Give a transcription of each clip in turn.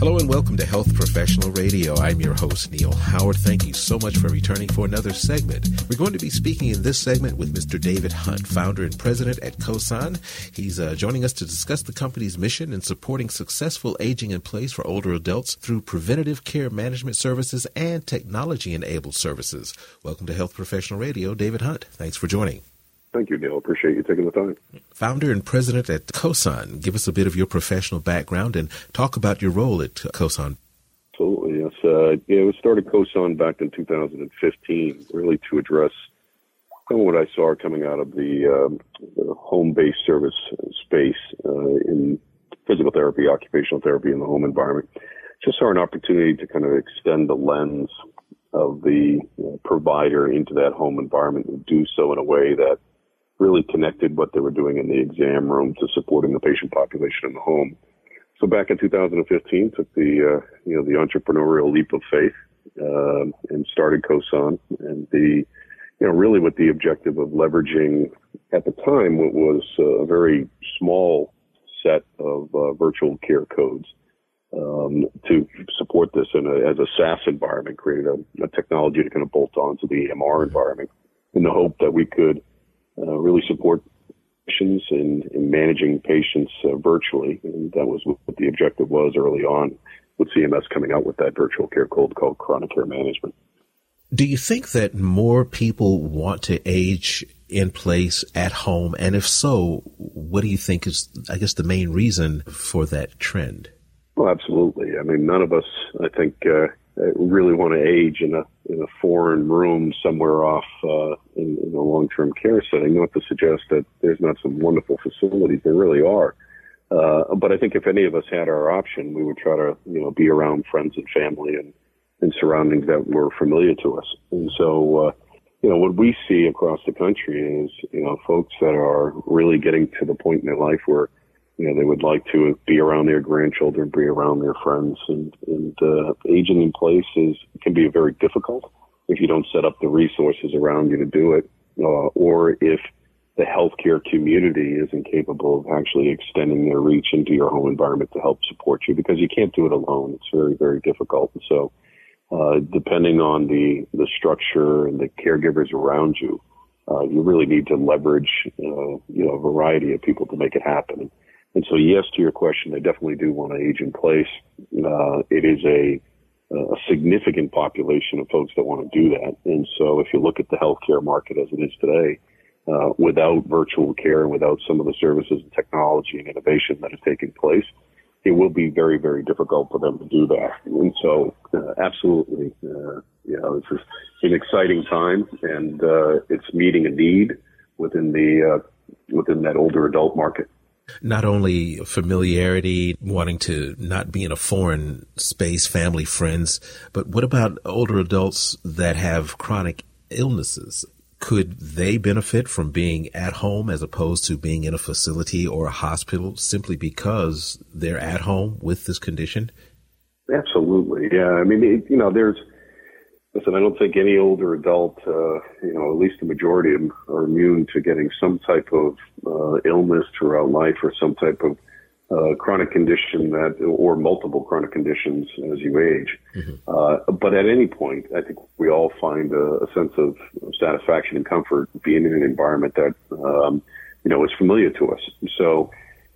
Hello and welcome to Health Professional Radio. I'm your host, Neil Howard. Thank you so much for returning for another segment. We're going to be speaking in this segment with Mr. David Hunt, founder and president at COSAN. He's uh, joining us to discuss the company's mission in supporting successful aging in place for older adults through preventative care management services and technology enabled services. Welcome to Health Professional Radio, David Hunt. Thanks for joining. Thank you, Neil. Appreciate you taking the time. Founder and president at COSAN. Give us a bit of your professional background and talk about your role at COSAN. Absolutely, yes. Uh, yeah, we started COSAN back in 2015, really to address some of what I saw coming out of the, um, the home-based service space uh, in physical therapy, occupational therapy in the home environment. Just saw an opportunity to kind of extend the lens of the provider into that home environment and do so in a way that really connected what they were doing in the exam room to supporting the patient population in the home. So back in 2015, took the uh, you know the entrepreneurial leap of faith uh, and started COSAN, and the you know really with the objective of leveraging at the time what was a very small set of uh, virtual care codes um, to support this in a, as a SaaS environment, created a, a technology to kind of bolt on to the EMR environment in the hope that we could uh, really support patients in, in managing patients uh, virtually. And that was what the objective was early on with CMS coming out with that virtual care code called chronic care management. Do you think that more people want to age in place at home? And if so, what do you think is, I guess, the main reason for that trend? Well, absolutely. I mean, none of us, I think, uh, really want to age in a in a foreign room somewhere off uh, in, in a long term care setting. Not to suggest that there's not some wonderful facilities. There really are. Uh, but I think if any of us had our option, we would try to you know be around friends and family and and surroundings that were familiar to us. And so. Uh, you know, what we see across the country is, you know, folks that are really getting to the point in their life where you know, they would like to be around their grandchildren, be around their friends, and and uh, aging in place is can be very difficult if you don't set up the resources around you to do it, uh, or if the healthcare community isn't capable of actually extending their reach into your home environment to help support you because you can't do it alone. It's very very difficult. And so, uh, depending on the the structure and the caregivers around you. Uh, you really need to leverage, uh, you know, a variety of people to make it happen. And so, yes, to your question, they definitely do want to age in place. Uh, it is a, a significant population of folks that want to do that. And so, if you look at the healthcare market as it is today, uh, without virtual care and without some of the services and technology and innovation that is taking place, it will be very, very difficult for them to do that. And so, uh, absolutely, uh, you know, this is an exciting time, and uh, it's meeting a need within the uh, within that older adult market not only familiarity, wanting to not be in a foreign space, family, friends, but what about older adults that have chronic illnesses? Could they benefit from being at home as opposed to being in a facility or a hospital simply because they're at home with this condition? Absolutely. Yeah. I mean, it, you know, there's, Listen, I don't think any older adult, uh, you know, at least the majority of them are immune to getting some type of uh, illness throughout life or some type of uh, chronic condition that, or multiple chronic conditions as you age. Mm-hmm. Uh, but at any point, I think we all find a, a, sense of satisfaction and comfort being in an environment that, um, you know, is familiar to us. So,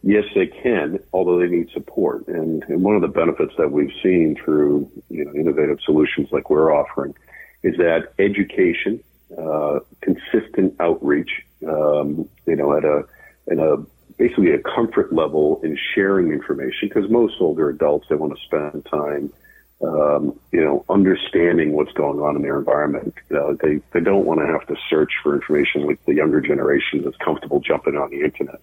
yes, they can, although they need support. And, and one of the benefits that we've seen through you know, innovative solutions like we're offering is that education, uh, consistent outreach, um, you know, at a, at a basically a comfort level in sharing information because most older adults they want to spend time um, you know, understanding what's going on in their environment. Uh, they they don't want to have to search for information like the younger generation that's comfortable jumping on the internet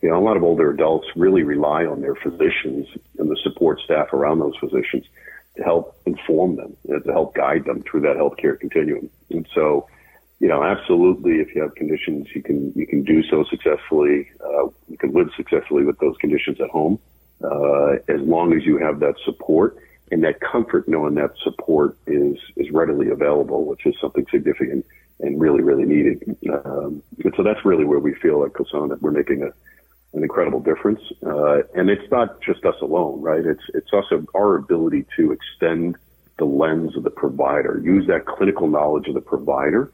you know, a lot of older adults really rely on their physicians and the support staff around those physicians to help inform them, and to help guide them through that healthcare continuum. And so, you know, absolutely, if you have conditions, you can you can do so successfully. Uh, you can live successfully with those conditions at home, uh, as long as you have that support and that comfort, knowing that support is is readily available, which is something significant and really really needed. Um, and so that's really where we feel at COSAN that we're making a an incredible difference. Uh, and it's not just us alone, right? It's it's also our ability to extend the lens of the provider, use that clinical knowledge of the provider,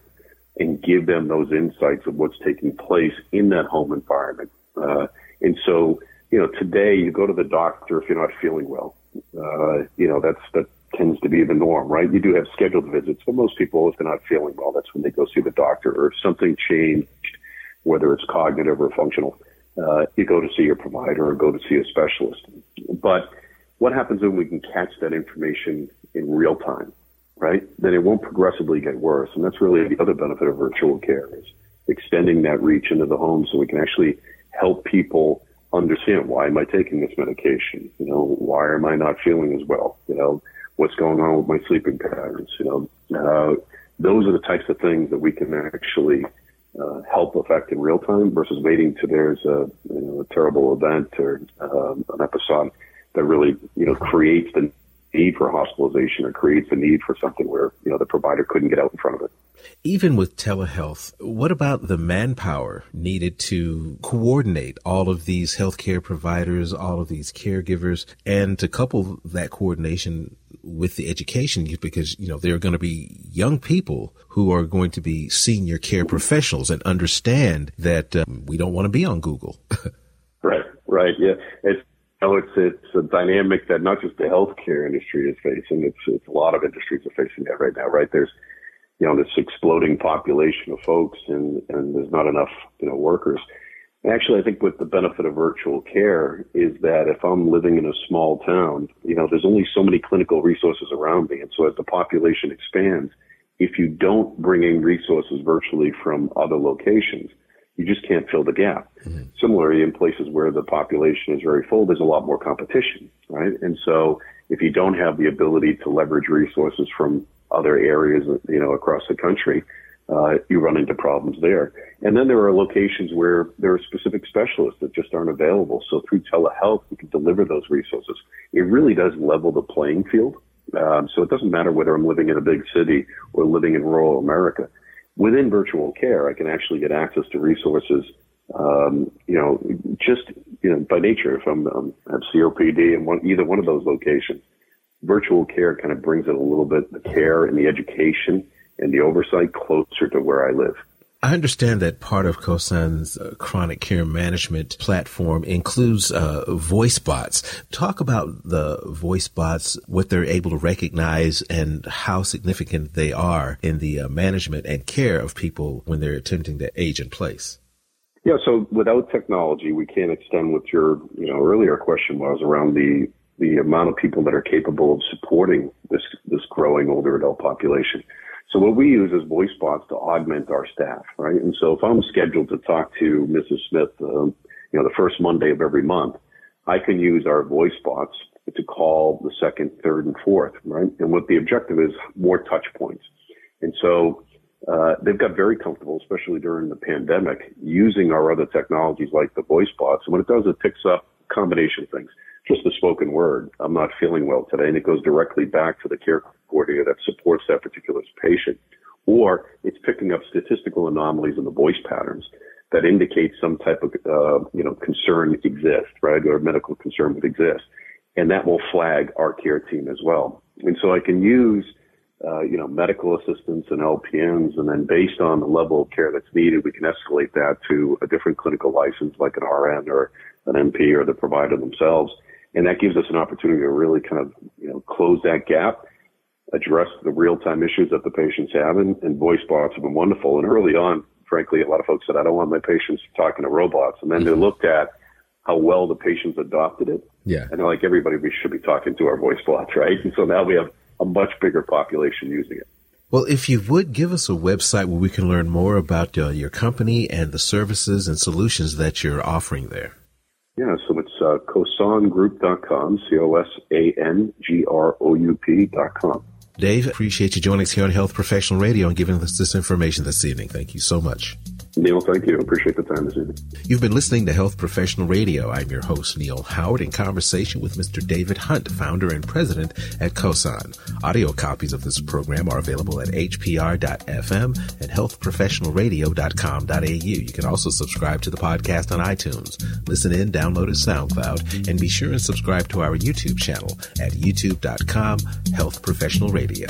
and give them those insights of what's taking place in that home environment. Uh, and so, you know, today you go to the doctor if you're not feeling well. Uh, you know, that's that tends to be the norm, right? You do have scheduled visits, but most people, if they're not feeling well, that's when they go see the doctor. Or if something changed, whether it's cognitive or functional, uh, you go to see your provider or go to see a specialist. But what happens when we can catch that information in real time, right? Then it won't progressively get worse. And that's really the other benefit of virtual care is extending that reach into the home so we can actually help people understand why am I taking this medication? You know, why am I not feeling as well? You know, what's going on with my sleeping patterns? You know, uh, those are the types of things that we can actually uh, help effect in real time versus waiting till there's a, you know, a terrible event or um, an episode that really you know creates the need for hospitalization or creates the need for something where you know the provider couldn't get out in front of it. Even with telehealth, what about the manpower needed to coordinate all of these healthcare providers, all of these caregivers, and to couple that coordination with the education because you know there are going to be young people who are going to be senior care professionals and understand that um, we don't want to be on Google. right, right, yeah. It's know, it's it's a dynamic that not just the healthcare industry is facing. It's it's a lot of industries are facing that right now. Right there's you know this exploding population of folks, and and there's not enough you know workers. Actually, I think with the benefit of virtual care is that if I'm living in a small town, you know, there's only so many clinical resources around me, and so as the population expands, if you don't bring in resources virtually from other locations you just can't fill the gap. Mm-hmm. Similarly, in places where the population is very full, there's a lot more competition, right? And so if you don't have the ability to leverage resources from other areas, you know, across the country, uh, you run into problems there. And then there are locations where there are specific specialists that just aren't available. So through telehealth, we can deliver those resources. It really does level the playing field. Um, so it doesn't matter whether I'm living in a big city or living in rural America within virtual care, I can actually get access to resources. Um, you know, just you know, by nature, if I'm um, have COPD in one, either one of those locations, virtual care kind of brings it a little bit the care and the education and the oversight closer to where I live. I understand that part of COSAN's uh, chronic care management platform includes uh, voice bots. Talk about the voice bots, what they're able to recognize, and how significant they are in the uh, management and care of people when they're attempting to age in place. Yeah, so without technology, we can't extend what your you know earlier question was around the the amount of people that are capable of supporting this this growing older adult population. So what we use is voice bots to augment our staff, right? And so if I'm scheduled to talk to Mrs. Smith, um, you know, the first Monday of every month, I can use our voice bots to call the second, third, and fourth, right? And what the objective is, more touch points. And so uh, they've got very comfortable, especially during the pandemic, using our other technologies like the voice bots. And what it does, it picks up combination things just the spoken word. I'm not feeling well today, and it goes directly back to the care that supports that particular patient. Or it's picking up statistical anomalies in the voice patterns that indicate some type of, uh, you know, concern exists, right, or medical concern would exist. And that will flag our care team as well. And so I can use, uh, you know, medical assistants and LPNs, and then based on the level of care that's needed, we can escalate that to a different clinical license like an RN or an NP or the provider themselves and that gives us an opportunity to really kind of, you know, close that gap, address the real-time issues that the patients have, and, and voice bots have been wonderful. And early on, frankly, a lot of folks said, I don't want my patients talking to robots. And then mm-hmm. they looked at how well the patients adopted it. Yeah. And they're like, everybody, we should be talking to our voice bots, right? And so now we have a much bigger population using it. Well, if you would give us a website where we can learn more about uh, your company and the services and solutions that you're offering there. Yeah, so it's uh, cosangroup.com, C-O-S-A-N-G-R-O-U-P.com. Dave, appreciate you joining us here on Health Professional Radio and giving us this information this evening. Thank you so much. Neil, thank you. Appreciate the time this evening. You've been listening to Health Professional Radio. I'm your host, Neil Howard, in conversation with Mr. David Hunt, founder and president at COSAN. Audio copies of this program are available at hpr.fm and healthprofessionalradio.com.au. You can also subscribe to the podcast on iTunes. Listen in, download it SoundCloud, and be sure and subscribe to our YouTube channel at youtube.com Health Professional Radio.